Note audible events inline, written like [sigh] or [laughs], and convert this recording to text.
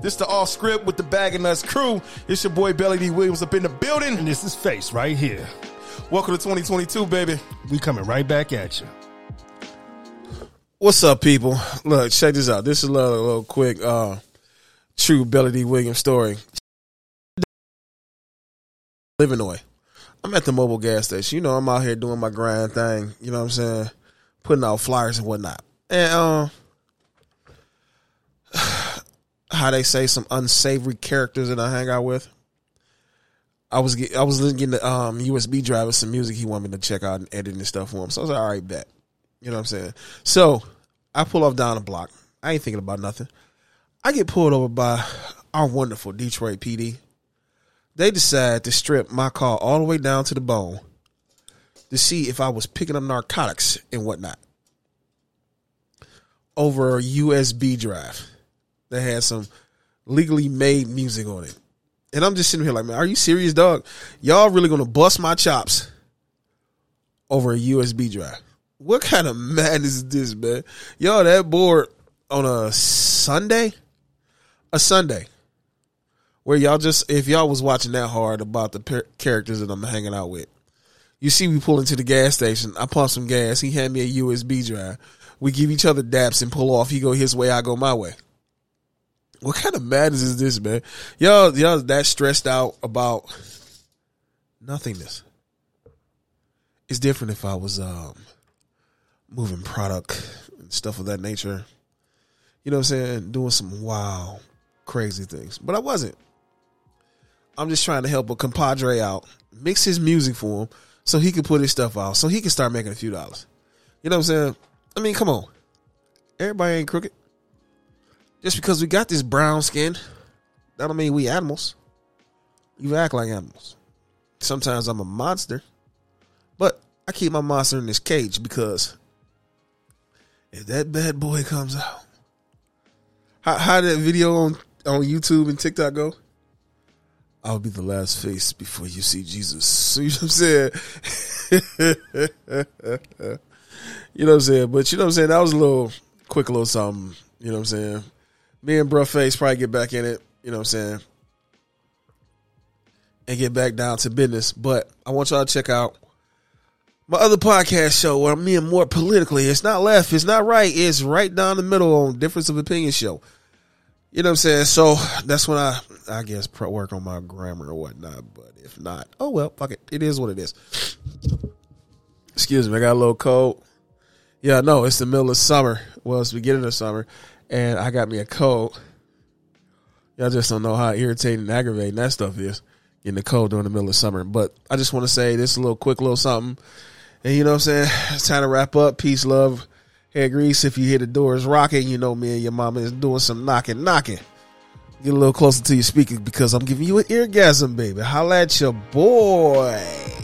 This the off script with the Bag and Nuts crew. It's your boy Belly D Williams up in the building. And this is Face right here. Welcome to 2022, baby. We coming right back at you. What's up, people? Look, check this out. This is a little, a little quick, uh, true Belly D Williams story. Illinois. I'm at the Mobil gas station. You know, I'm out here doing my grind thing. You know what I'm saying? Putting out flyers and whatnot. And um, how they say some unsavory characters that I hang out with. I was get, I was getting the um, USB drive with some music he wanted me to check out and edit and stuff for him. So I was like, all right, bet. You know what I'm saying? So I pull off down the block. I ain't thinking about nothing. I get pulled over by our wonderful Detroit PD. They decide to strip my car all the way down to the bone to see if I was picking up narcotics and whatnot over a USB drive that had some legally made music on it. And I'm just sitting here like, man, are you serious, dog? Y'all really gonna bust my chops over a USB drive? What kind of [laughs] madness is this, man? Y'all that bored on a Sunday? A Sunday. Where y'all just, if y'all was watching that hard about the per- characters that I'm hanging out with, you see we pull into the gas station. I pump some gas. He hand me a USB drive. We give each other daps and pull off. He go his way, I go my way. What kind of madness is this, man? Y'all, y'all that stressed out about nothingness. It's different if I was um, moving product and stuff of that nature. You know what I'm saying? Doing some wild, crazy things. But I wasn't. I'm just trying to help a compadre out, mix his music for him so he can put his stuff out, so he can start making a few dollars. You know what I'm saying? I mean, come on. Everybody ain't crooked. Just because we got this brown skin, that don't mean we animals. You act like animals. Sometimes I'm a monster, but I keep my monster in this cage because if that bad boy comes out, how, how did that video on on YouTube and TikTok go? I'll be the last face before you see Jesus. So [laughs] you know what I'm saying? [laughs] you know what I'm saying? But you know what I'm saying? That was a little quick little something. You know what I'm saying? Me and Bruh Face probably get back in it. You know what I'm saying? And get back down to business. But I want y'all to check out my other podcast show where I'm being more politically. It's not left, it's not right, it's right down the middle on Difference of Opinion show. You know what I'm saying? So that's when I, I guess, work on my grammar or whatnot. But if not, oh well, fuck it. It is what it is. Excuse me, I got a little cold. Yeah, no, it's the middle of summer. Well, it's beginning of summer, and I got me a cold. Y'all just don't know how irritating and aggravating that stuff is. Getting the cold during the middle of summer. But I just want to say this a little quick little something. And you know what I'm saying? [sighs] It's time to wrap up. Peace, love, hair grease. If you hear the doors rocking, you know me and your mama is doing some knocking, knocking. Get a little closer to your speaker because I'm giving you an eargasm, baby. Holla at your boy.